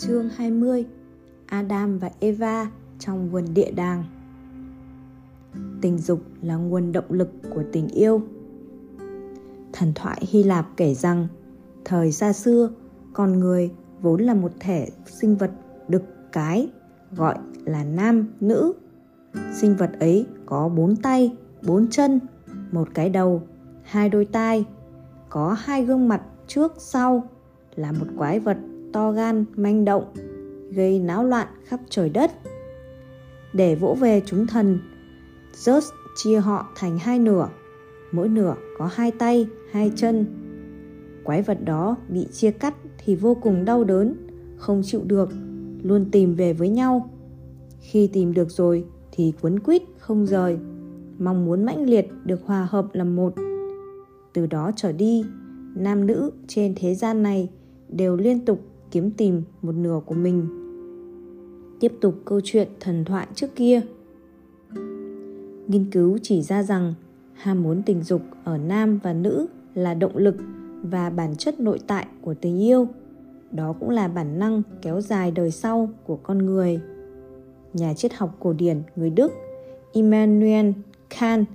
Chương 20 Adam và Eva trong vườn địa đàng Tình dục là nguồn động lực của tình yêu Thần thoại Hy Lạp kể rằng Thời xa xưa, con người vốn là một thể sinh vật đực cái gọi là nam, nữ. Sinh vật ấy có bốn tay, bốn chân, một cái đầu, hai đôi tai, có hai gương mặt trước sau, là một quái vật to gan, manh động, gây náo loạn khắp trời đất. Để vỗ về chúng thần, Zeus chia họ thành hai nửa. Mỗi nửa có hai tay, hai chân. Quái vật đó bị chia cắt thì vô cùng đau đớn, không chịu được, luôn tìm về với nhau. Khi tìm được rồi thì quấn quýt không rời, mong muốn mãnh liệt được hòa hợp làm một. Từ đó trở đi, nam nữ trên thế gian này đều liên tục kiếm tìm một nửa của mình. Tiếp tục câu chuyện thần thoại trước kia. Nghiên cứu chỉ ra rằng ham muốn tình dục ở nam và nữ là động lực và bản chất nội tại của tình yêu. Đó cũng là bản năng kéo dài đời sau của con người. Nhà triết học cổ điển người đức immanuel kant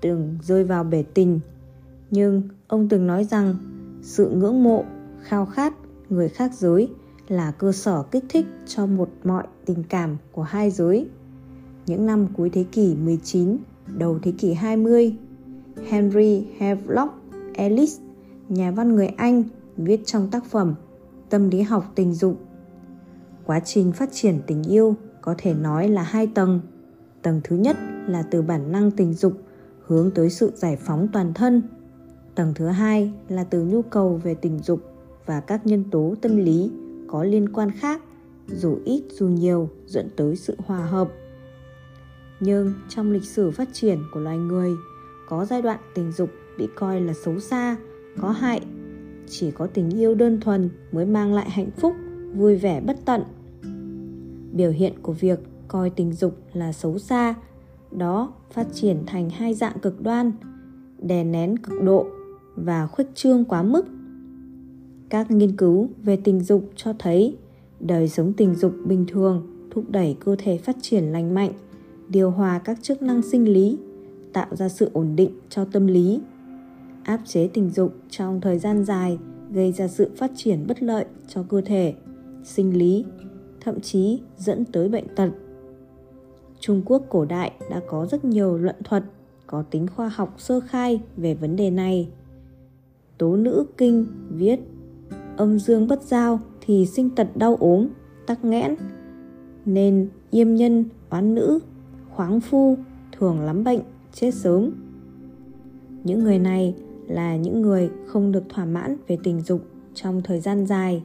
từng rơi vào bể tình. Nhưng ông từng nói rằng sự ngưỡng mộ, khao khát người khác giới là cơ sở kích thích cho một mọi tình cảm của hai giới. Những năm cuối thế kỷ 19, đầu thế kỷ 20, Henry Havelock Ellis, nhà văn người Anh, viết trong tác phẩm Tâm lý học tình dục. Quá trình phát triển tình yêu có thể nói là hai tầng. Tầng thứ nhất là từ bản năng tình dục hướng tới sự giải phóng toàn thân. Tầng thứ hai là từ nhu cầu về tình dục và các nhân tố tâm lý có liên quan khác, dù ít dù nhiều, dẫn tới sự hòa hợp. Nhưng trong lịch sử phát triển của loài người, có giai đoạn tình dục bị coi là xấu xa, có hại. Chỉ có tình yêu đơn thuần mới mang lại hạnh phúc, vui vẻ bất tận. Biểu hiện của việc coi tình dục là xấu xa, đó phát triển thành hai dạng cực đoan, đè nén cực độ và khuếch trương quá mức các nghiên cứu về tình dục cho thấy đời sống tình dục bình thường thúc đẩy cơ thể phát triển lành mạnh, điều hòa các chức năng sinh lý, tạo ra sự ổn định cho tâm lý. Áp chế tình dục trong thời gian dài gây ra sự phát triển bất lợi cho cơ thể, sinh lý, thậm chí dẫn tới bệnh tật. Trung Quốc cổ đại đã có rất nhiều luận thuật có tính khoa học sơ khai về vấn đề này. Tố Nữ Kinh viết âm dương bất giao thì sinh tật đau ốm, tắc nghẽn. Nên yêm nhân, oán nữ, khoáng phu thường lắm bệnh, chết sớm. Những người này là những người không được thỏa mãn về tình dục trong thời gian dài.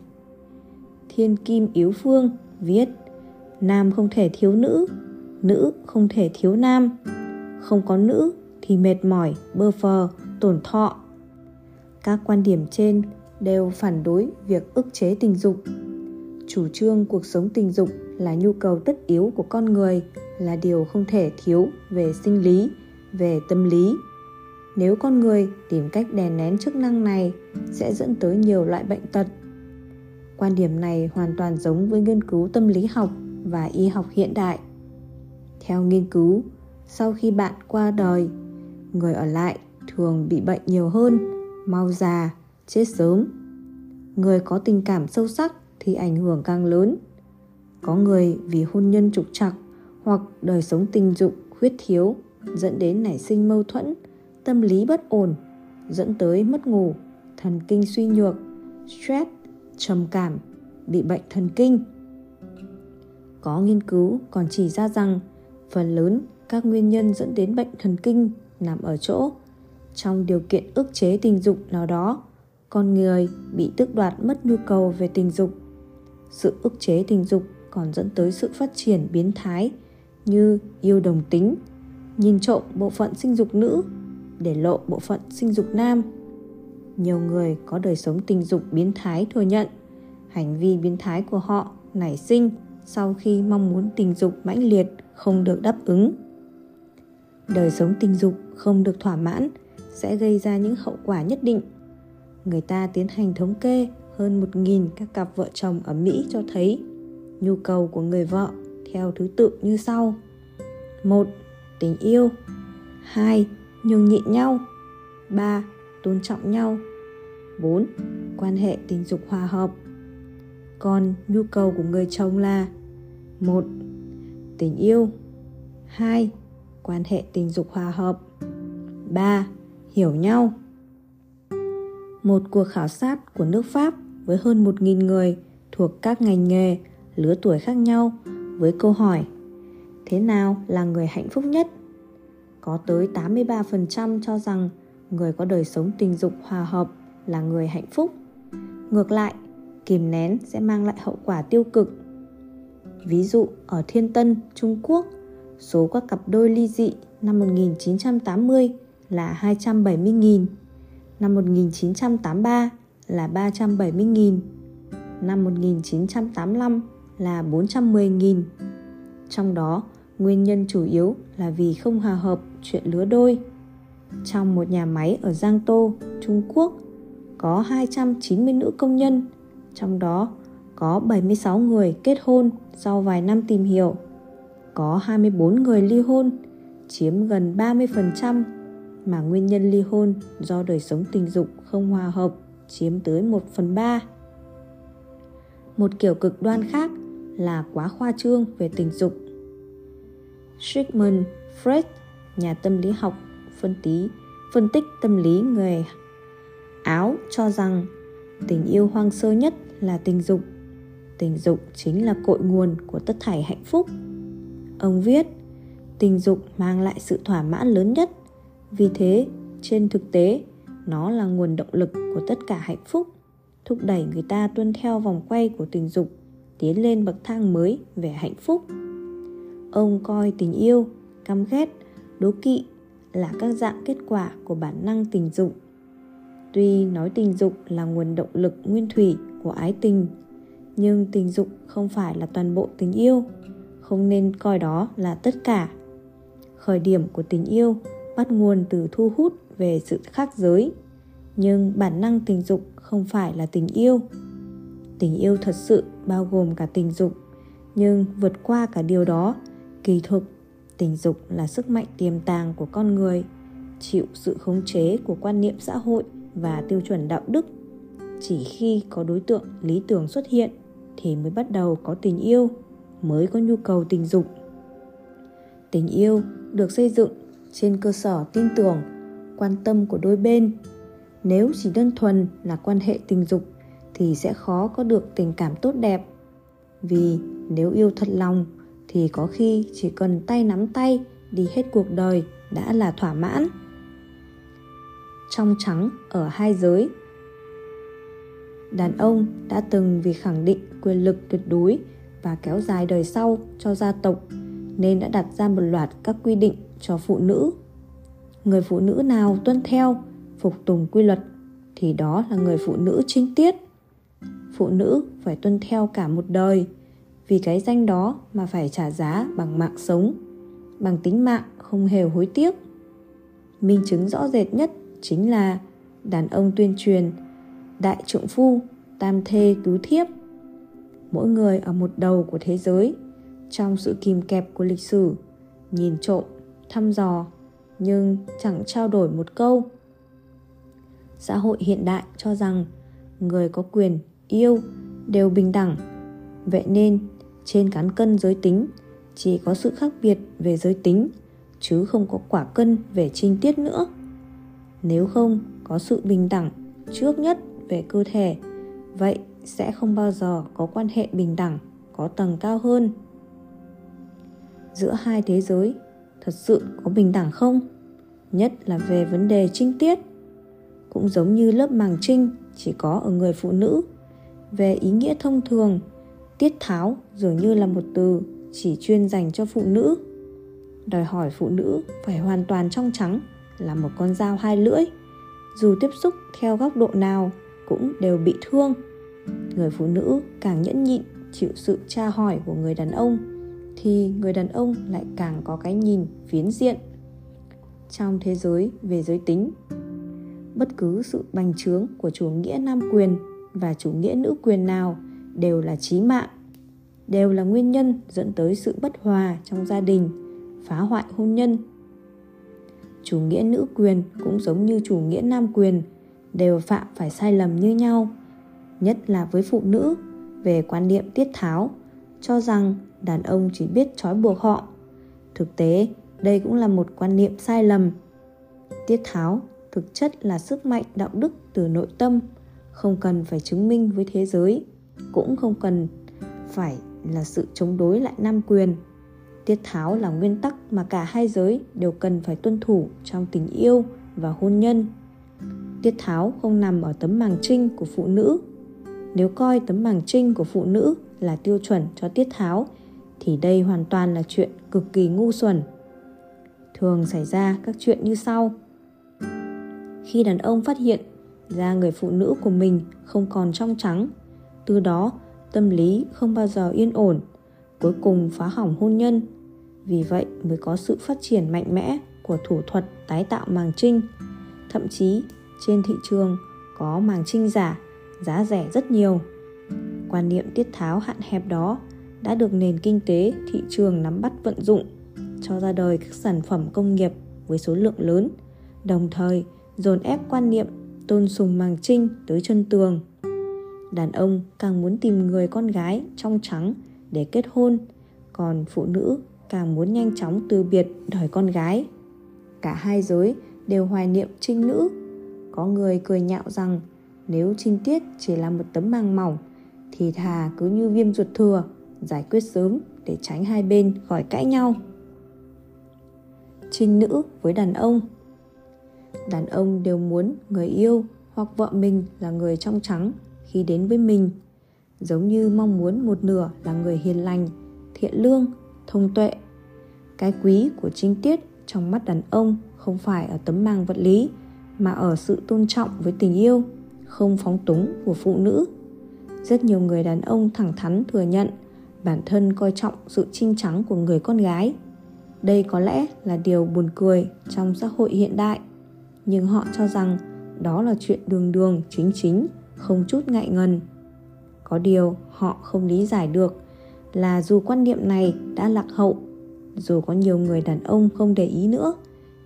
Thiên Kim Yếu Phương viết Nam không thể thiếu nữ, nữ không thể thiếu nam. Không có nữ thì mệt mỏi, bơ phờ, tổn thọ. Các quan điểm trên đều phản đối việc ức chế tình dục. Chủ trương cuộc sống tình dục là nhu cầu tất yếu của con người, là điều không thể thiếu về sinh lý, về tâm lý. Nếu con người tìm cách đè nén chức năng này, sẽ dẫn tới nhiều loại bệnh tật. Quan điểm này hoàn toàn giống với nghiên cứu tâm lý học và y học hiện đại. Theo nghiên cứu, sau khi bạn qua đời, người ở lại thường bị bệnh nhiều hơn, mau già chết sớm. Người có tình cảm sâu sắc thì ảnh hưởng càng lớn. Có người vì hôn nhân trục trặc hoặc đời sống tình dục khuyết thiếu dẫn đến nảy sinh mâu thuẫn, tâm lý bất ổn, dẫn tới mất ngủ, thần kinh suy nhược, stress, trầm cảm, bị bệnh thần kinh. Có nghiên cứu còn chỉ ra rằng phần lớn các nguyên nhân dẫn đến bệnh thần kinh nằm ở chỗ, trong điều kiện ức chế tình dục nào đó con người bị tước đoạt mất nhu cầu về tình dục. Sự ức chế tình dục còn dẫn tới sự phát triển biến thái như yêu đồng tính, nhìn trộm bộ phận sinh dục nữ, để lộ bộ phận sinh dục nam. Nhiều người có đời sống tình dục biến thái thừa nhận, hành vi biến thái của họ nảy sinh sau khi mong muốn tình dục mãnh liệt không được đáp ứng. Đời sống tình dục không được thỏa mãn sẽ gây ra những hậu quả nhất định người ta tiến hành thống kê hơn 1.000 các cặp vợ chồng ở Mỹ cho thấy nhu cầu của người vợ theo thứ tự như sau. 1. Tình yêu 2. Nhường nhịn nhau 3. Tôn trọng nhau 4. Quan hệ tình dục hòa hợp Còn nhu cầu của người chồng là 1. Tình yêu 2. Quan hệ tình dục hòa hợp 3. Hiểu nhau một cuộc khảo sát của nước Pháp với hơn 1.000 người thuộc các ngành nghề, lứa tuổi khác nhau với câu hỏi Thế nào là người hạnh phúc nhất? Có tới 83% cho rằng người có đời sống tình dục hòa hợp là người hạnh phúc. Ngược lại, kìm nén sẽ mang lại hậu quả tiêu cực. Ví dụ ở Thiên Tân, Trung Quốc, số các cặp đôi ly dị năm 1980 là 270.000, năm 1983 là 370.000, năm 1985 là 410.000. Trong đó, nguyên nhân chủ yếu là vì không hòa hợp chuyện lứa đôi. Trong một nhà máy ở Giang Tô, Trung Quốc, có 290 nữ công nhân, trong đó có 76 người kết hôn sau vài năm tìm hiểu. Có 24 người ly hôn, chiếm gần 30% mà nguyên nhân ly hôn do đời sống tình dục không hòa hợp chiếm tới 1 phần 3. Một kiểu cực đoan khác là quá khoa trương về tình dục. Sigmund Freud, nhà tâm lý học, phân tí, phân tích tâm lý người Áo cho rằng tình yêu hoang sơ nhất là tình dục. Tình dục chính là cội nguồn của tất thảy hạnh phúc. Ông viết, tình dục mang lại sự thỏa mãn lớn nhất. Vì thế, trên thực tế, nó là nguồn động lực của tất cả hạnh phúc, thúc đẩy người ta tuân theo vòng quay của tình dục, tiến lên bậc thang mới về hạnh phúc. Ông coi tình yêu, căm ghét, đố kỵ là các dạng kết quả của bản năng tình dục. Tuy nói tình dục là nguồn động lực nguyên thủy của ái tình, nhưng tình dục không phải là toàn bộ tình yêu, không nên coi đó là tất cả. Khởi điểm của tình yêu bắt nguồn từ thu hút về sự khác giới. Nhưng bản năng tình dục không phải là tình yêu. Tình yêu thật sự bao gồm cả tình dục, nhưng vượt qua cả điều đó, kỳ thực, tình dục là sức mạnh tiềm tàng của con người, chịu sự khống chế của quan niệm xã hội và tiêu chuẩn đạo đức. Chỉ khi có đối tượng lý tưởng xuất hiện thì mới bắt đầu có tình yêu, mới có nhu cầu tình dục. Tình yêu được xây dựng trên cơ sở tin tưởng, quan tâm của đôi bên. Nếu chỉ đơn thuần là quan hệ tình dục thì sẽ khó có được tình cảm tốt đẹp. Vì nếu yêu thật lòng thì có khi chỉ cần tay nắm tay đi hết cuộc đời đã là thỏa mãn. Trong trắng ở hai giới, đàn ông đã từng vì khẳng định quyền lực tuyệt đối và kéo dài đời sau cho gia tộc nên đã đặt ra một loạt các quy định cho phụ nữ. Người phụ nữ nào tuân theo, phục tùng quy luật, thì đó là người phụ nữ trinh tiết. Phụ nữ phải tuân theo cả một đời, vì cái danh đó mà phải trả giá bằng mạng sống, bằng tính mạng không hề hối tiếc. Minh chứng rõ rệt nhất chính là đàn ông tuyên truyền, đại trượng phu, tam thê tứ thiếp. Mỗi người ở một đầu của thế giới, trong sự kìm kẹp của lịch sử, nhìn trộm thăm dò, nhưng chẳng trao đổi một câu. Xã hội hiện đại cho rằng người có quyền yêu đều bình đẳng. Vậy nên, trên cán cân giới tính, chỉ có sự khác biệt về giới tính, chứ không có quả cân về trinh tiết nữa. Nếu không có sự bình đẳng trước nhất về cơ thể, vậy sẽ không bao giờ có quan hệ bình đẳng có tầng cao hơn. Giữa hai thế giới thật sự có bình đẳng không? Nhất là về vấn đề trinh tiết. Cũng giống như lớp màng trinh chỉ có ở người phụ nữ. Về ý nghĩa thông thường, tiết tháo dường như là một từ chỉ chuyên dành cho phụ nữ. Đòi hỏi phụ nữ phải hoàn toàn trong trắng, là một con dao hai lưỡi. Dù tiếp xúc theo góc độ nào cũng đều bị thương. Người phụ nữ càng nhẫn nhịn chịu sự tra hỏi của người đàn ông thì người đàn ông lại càng có cái nhìn phiến diện. Trong thế giới về giới tính, bất cứ sự bành trướng của chủ nghĩa nam quyền và chủ nghĩa nữ quyền nào đều là chí mạng, đều là nguyên nhân dẫn tới sự bất hòa trong gia đình, phá hoại hôn nhân. Chủ nghĩa nữ quyền cũng giống như chủ nghĩa nam quyền, đều phạm phải sai lầm như nhau, nhất là với phụ nữ, về quan niệm tiết tháo, cho rằng đàn ông chỉ biết trói buộc họ. Thực tế, đây cũng là một quan niệm sai lầm. Tiết tháo, thực chất là sức mạnh đạo đức từ nội tâm, không cần phải chứng minh với thế giới, cũng không cần phải là sự chống đối lại nam quyền. Tiết tháo là nguyên tắc mà cả hai giới đều cần phải tuân thủ trong tình yêu và hôn nhân. Tiết tháo không nằm ở tấm màng trinh của phụ nữ. Nếu coi tấm màng trinh của phụ nữ là tiêu chuẩn cho tiết tháo thì đây hoàn toàn là chuyện cực kỳ ngu xuẩn. Thường xảy ra các chuyện như sau. Khi đàn ông phát hiện ra người phụ nữ của mình không còn trong trắng, từ đó tâm lý không bao giờ yên ổn, cuối cùng phá hỏng hôn nhân. Vì vậy mới có sự phát triển mạnh mẽ của thủ thuật tái tạo màng trinh. Thậm chí trên thị trường có màng trinh giả, giá rẻ rất nhiều. Quan niệm tiết tháo hạn hẹp đó đã được nền kinh tế, thị trường nắm bắt vận dụng, cho ra đời các sản phẩm công nghiệp với số lượng lớn. Đồng thời, dồn ép quan niệm tôn sùng màng trinh tới chân tường. Đàn ông càng muốn tìm người con gái trong trắng để kết hôn, còn phụ nữ càng muốn nhanh chóng từ biệt đời con gái. Cả hai giới đều hoài niệm trinh nữ. Có người cười nhạo rằng, nếu trinh tiết chỉ là một tấm màng mỏng, thì thà cứ như viêm ruột thừa giải quyết sớm để tránh hai bên khỏi cãi nhau. Trinh nữ với đàn ông. Đàn ông đều muốn người yêu hoặc vợ mình là người trong trắng khi đến với mình, giống như mong muốn một nửa là người hiền lành, thiện lương, thông tuệ. Cái quý của trinh tiết trong mắt đàn ông không phải ở tấm màng vật lý, mà ở sự tôn trọng với tình yêu, không phóng túng của phụ nữ. Rất nhiều người đàn ông thẳng thắn thừa nhận bản thân coi trọng sự trinh trắng của người con gái. Đây có lẽ là điều buồn cười trong xã hội hiện đại, nhưng họ cho rằng đó là chuyện đường đường chính chính, không chút ngại ngần. Có điều họ không lý giải được là dù quan niệm này đã lạc hậu, dù có nhiều người đàn ông không để ý nữa,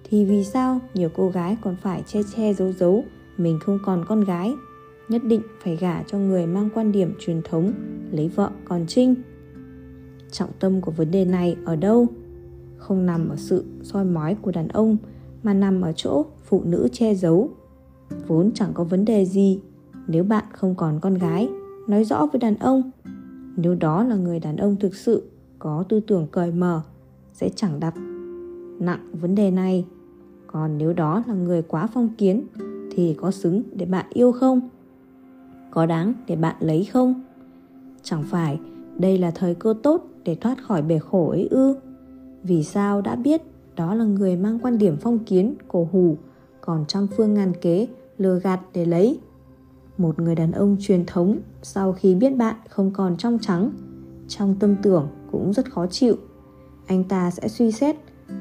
thì vì sao nhiều cô gái còn phải che che giấu giấu mình không còn con gái, nhất định phải gả cho người mang quan điểm truyền thống, lấy vợ còn trinh? Trọng tâm của vấn đề này ở đâu? Không nằm ở sự soi mói của đàn ông, mà nằm ở chỗ phụ nữ che giấu. Vốn chẳng có vấn đề gì nếu bạn không còn con gái, nói rõ với đàn ông. Nếu đó là người đàn ông thực sự có tư tưởng cởi mở, sẽ chẳng đặt nặng vấn đề này. Còn nếu đó là người quá phong kiến, thì có xứng để bạn yêu không? Có đáng để bạn lấy không? Chẳng phải đây là thời cơ tốt để thoát khỏi bể khổ ấy ư? Vì sao đã biết đó là người mang quan điểm phong kiến, cổ hủ, còn trăm phương ngàn kế lừa gạt để lấy? Một người đàn ông truyền thống sau khi biết bạn không còn trong trắng, trong tâm tưởng cũng rất khó chịu. Anh ta sẽ suy xét,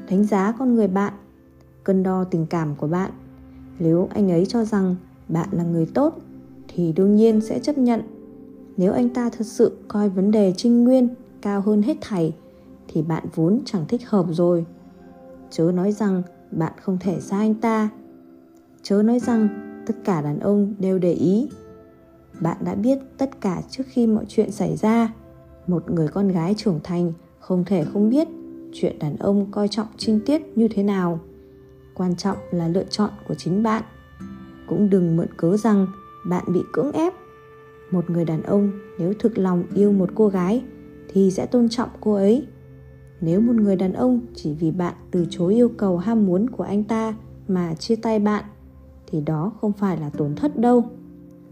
đánh giá con người bạn, cân đo tình cảm của bạn. Nếu anh ấy cho rằng bạn là người tốt, thì đương nhiên sẽ chấp nhận. Nếu anh ta thật sự coi vấn đề trinh nguyên cao hơn hết thảy thì bạn vốn chẳng thích hợp rồi. Chớ nói rằng bạn không thể xa anh ta. Chớ nói rằng tất cả đàn ông đều để ý. Bạn đã biết tất cả trước khi mọi chuyện xảy ra. Một người con gái trưởng thành không thể không biết chuyện đàn ông coi trọng chi tiết như thế nào. Quan trọng là lựa chọn của chính bạn. Cũng đừng mượn cớ rằng bạn bị cưỡng ép. Một người đàn ông nếu thực lòng yêu một cô gái thì sẽ tôn trọng cô ấy. Nếu một người đàn ông chỉ vì bạn từ chối yêu cầu ham muốn của anh ta mà chia tay bạn, thì đó không phải là tổn thất đâu,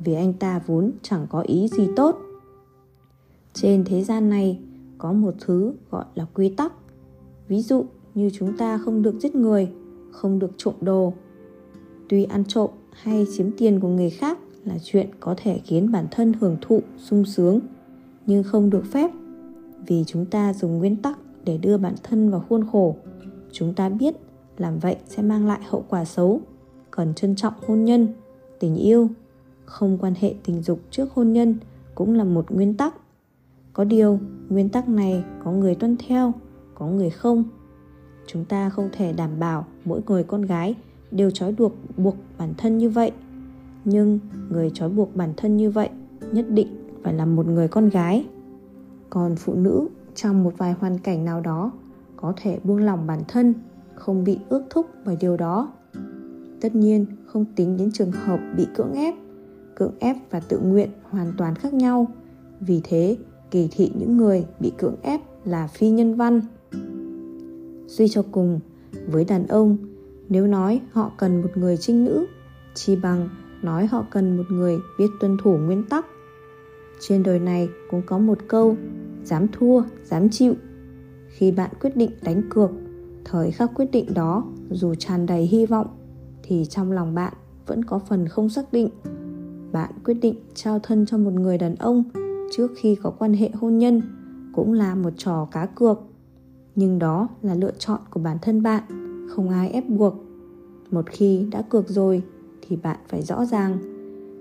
vì anh ta vốn chẳng có ý gì tốt. Trên thế gian này, có một thứ gọi là quy tắc. Ví dụ như chúng ta không được giết người, không được trộm đồ. Tuy ăn trộm hay chiếm tiền của người khác là chuyện có thể khiến bản thân hưởng thụ sung sướng, nhưng không được phép vì chúng ta dùng nguyên tắc để đưa bản thân vào khuôn khổ. Chúng ta biết làm vậy sẽ mang lại hậu quả xấu. Cần trân trọng hôn nhân, tình yêu, không quan hệ tình dục trước hôn nhân cũng là một nguyên tắc. Có điều, nguyên tắc này có người tuân theo, có người không? Chúng ta không thể đảm bảo mỗi người con gái đều trói buộc buộc bản thân như vậy. Nhưng người trói buộc bản thân như vậy nhất định phải là một người con gái còn phụ nữ trong một vài hoàn cảnh nào đó có thể buông lỏng bản thân, không bị ước thúc bởi điều đó. Tất nhiên, không tính đến trường hợp bị cưỡng ép cưỡng ép và tự nguyện hoàn toàn khác nhau. Vì thế, kỳ thị những người bị cưỡng ép là phi nhân văn. Suy cho cùng, với đàn ông, nếu nói họ cần một người trinh nữ chỉ bằng nói họ cần một người biết tuân thủ nguyên tắc. Trên đời này cũng có một câu dám thua, dám chịu. Khi bạn quyết định đánh cược, thời khắc quyết định đó, dù tràn đầy hy vọng, thì trong lòng bạn vẫn có phần không xác định. Bạn quyết định trao thân cho một người đàn ông trước khi có quan hệ hôn nhân cũng là một trò cá cược. Nhưng đó là lựa chọn của bản thân bạn, không ai ép buộc. Một khi đã cược rồi, thì bạn phải rõ ràng,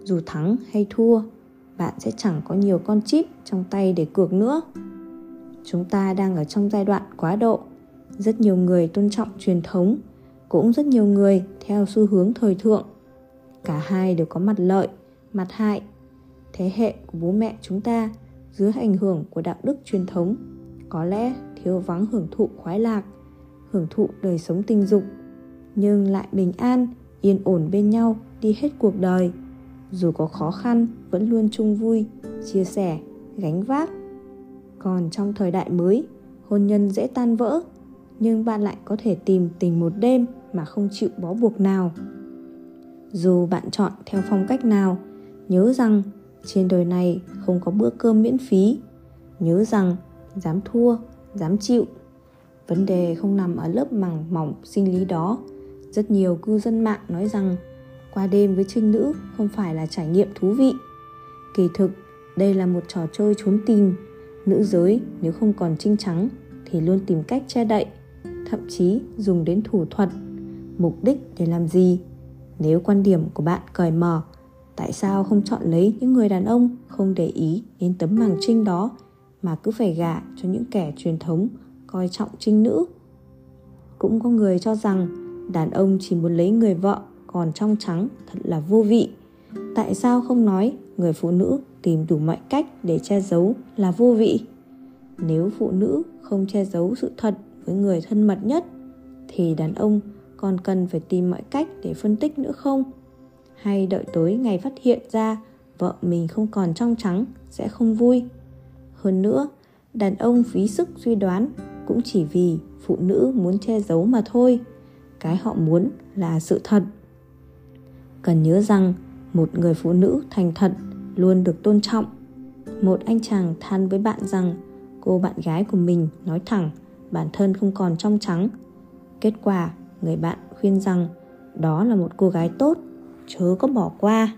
dù thắng hay thua bạn sẽ chẳng có nhiều con chip trong tay để cược nữa. Chúng ta đang ở trong giai đoạn quá độ. Rất nhiều người tôn trọng truyền thống, cũng rất nhiều người theo xu hướng thời thượng. Cả hai đều có mặt lợi, mặt hại. Thế hệ của bố mẹ chúng ta dưới ảnh hưởng của đạo đức truyền thống, có lẽ thiếu vắng hưởng thụ khoái lạc, hưởng thụ đời sống tình dục, nhưng lại bình an, yên ổn bên nhau đi hết cuộc đời dù có khó khăn, vẫn luôn chung vui, chia sẻ, gánh vác. Còn trong thời đại mới, hôn nhân dễ tan vỡ, nhưng bạn lại có thể tìm tình một đêm mà không chịu bó buộc nào. Dù bạn chọn theo phong cách nào, nhớ rằng trên đời này không có bữa cơm miễn phí. Nhớ rằng dám thua, dám chịu. Vấn đề không nằm ở lớp màng mỏng sinh lý đó. Rất nhiều cư dân mạng nói rằng qua đêm với trinh nữ không phải là trải nghiệm thú vị. Kỳ thực, đây là một trò chơi trốn tìm. Nữ giới nếu không còn trinh trắng thì luôn tìm cách che đậy, thậm chí dùng đến thủ thuật. Mục đích để làm gì? Nếu quan điểm của bạn cởi mở, tại sao không chọn lấy những người đàn ông không để ý đến tấm màng trinh đó mà cứ phải gả cho những kẻ truyền thống coi trọng trinh nữ? Cũng có người cho rằng đàn ông chỉ muốn lấy người vợ còn trong trắng thật là vô vị. Tại sao không nói người phụ nữ tìm đủ mọi cách để che giấu là vô vị? Nếu phụ nữ không che giấu sự thật với người thân mật nhất, thì đàn ông còn cần phải tìm mọi cách để phân tích nữa không? Hay đợi tối ngày phát hiện ra vợ mình không còn trong trắng sẽ không vui? Hơn nữa, đàn ông phí sức suy đoán cũng chỉ vì phụ nữ muốn che giấu mà thôi. Cái họ muốn là sự thật cần nhớ rằng một người phụ nữ thành thật luôn được tôn trọng. Một anh chàng than với bạn rằng cô bạn gái của mình nói thẳng, bản thân không còn trong trắng. Kết quả, người bạn khuyên rằng đó là một cô gái tốt, chớ có bỏ qua.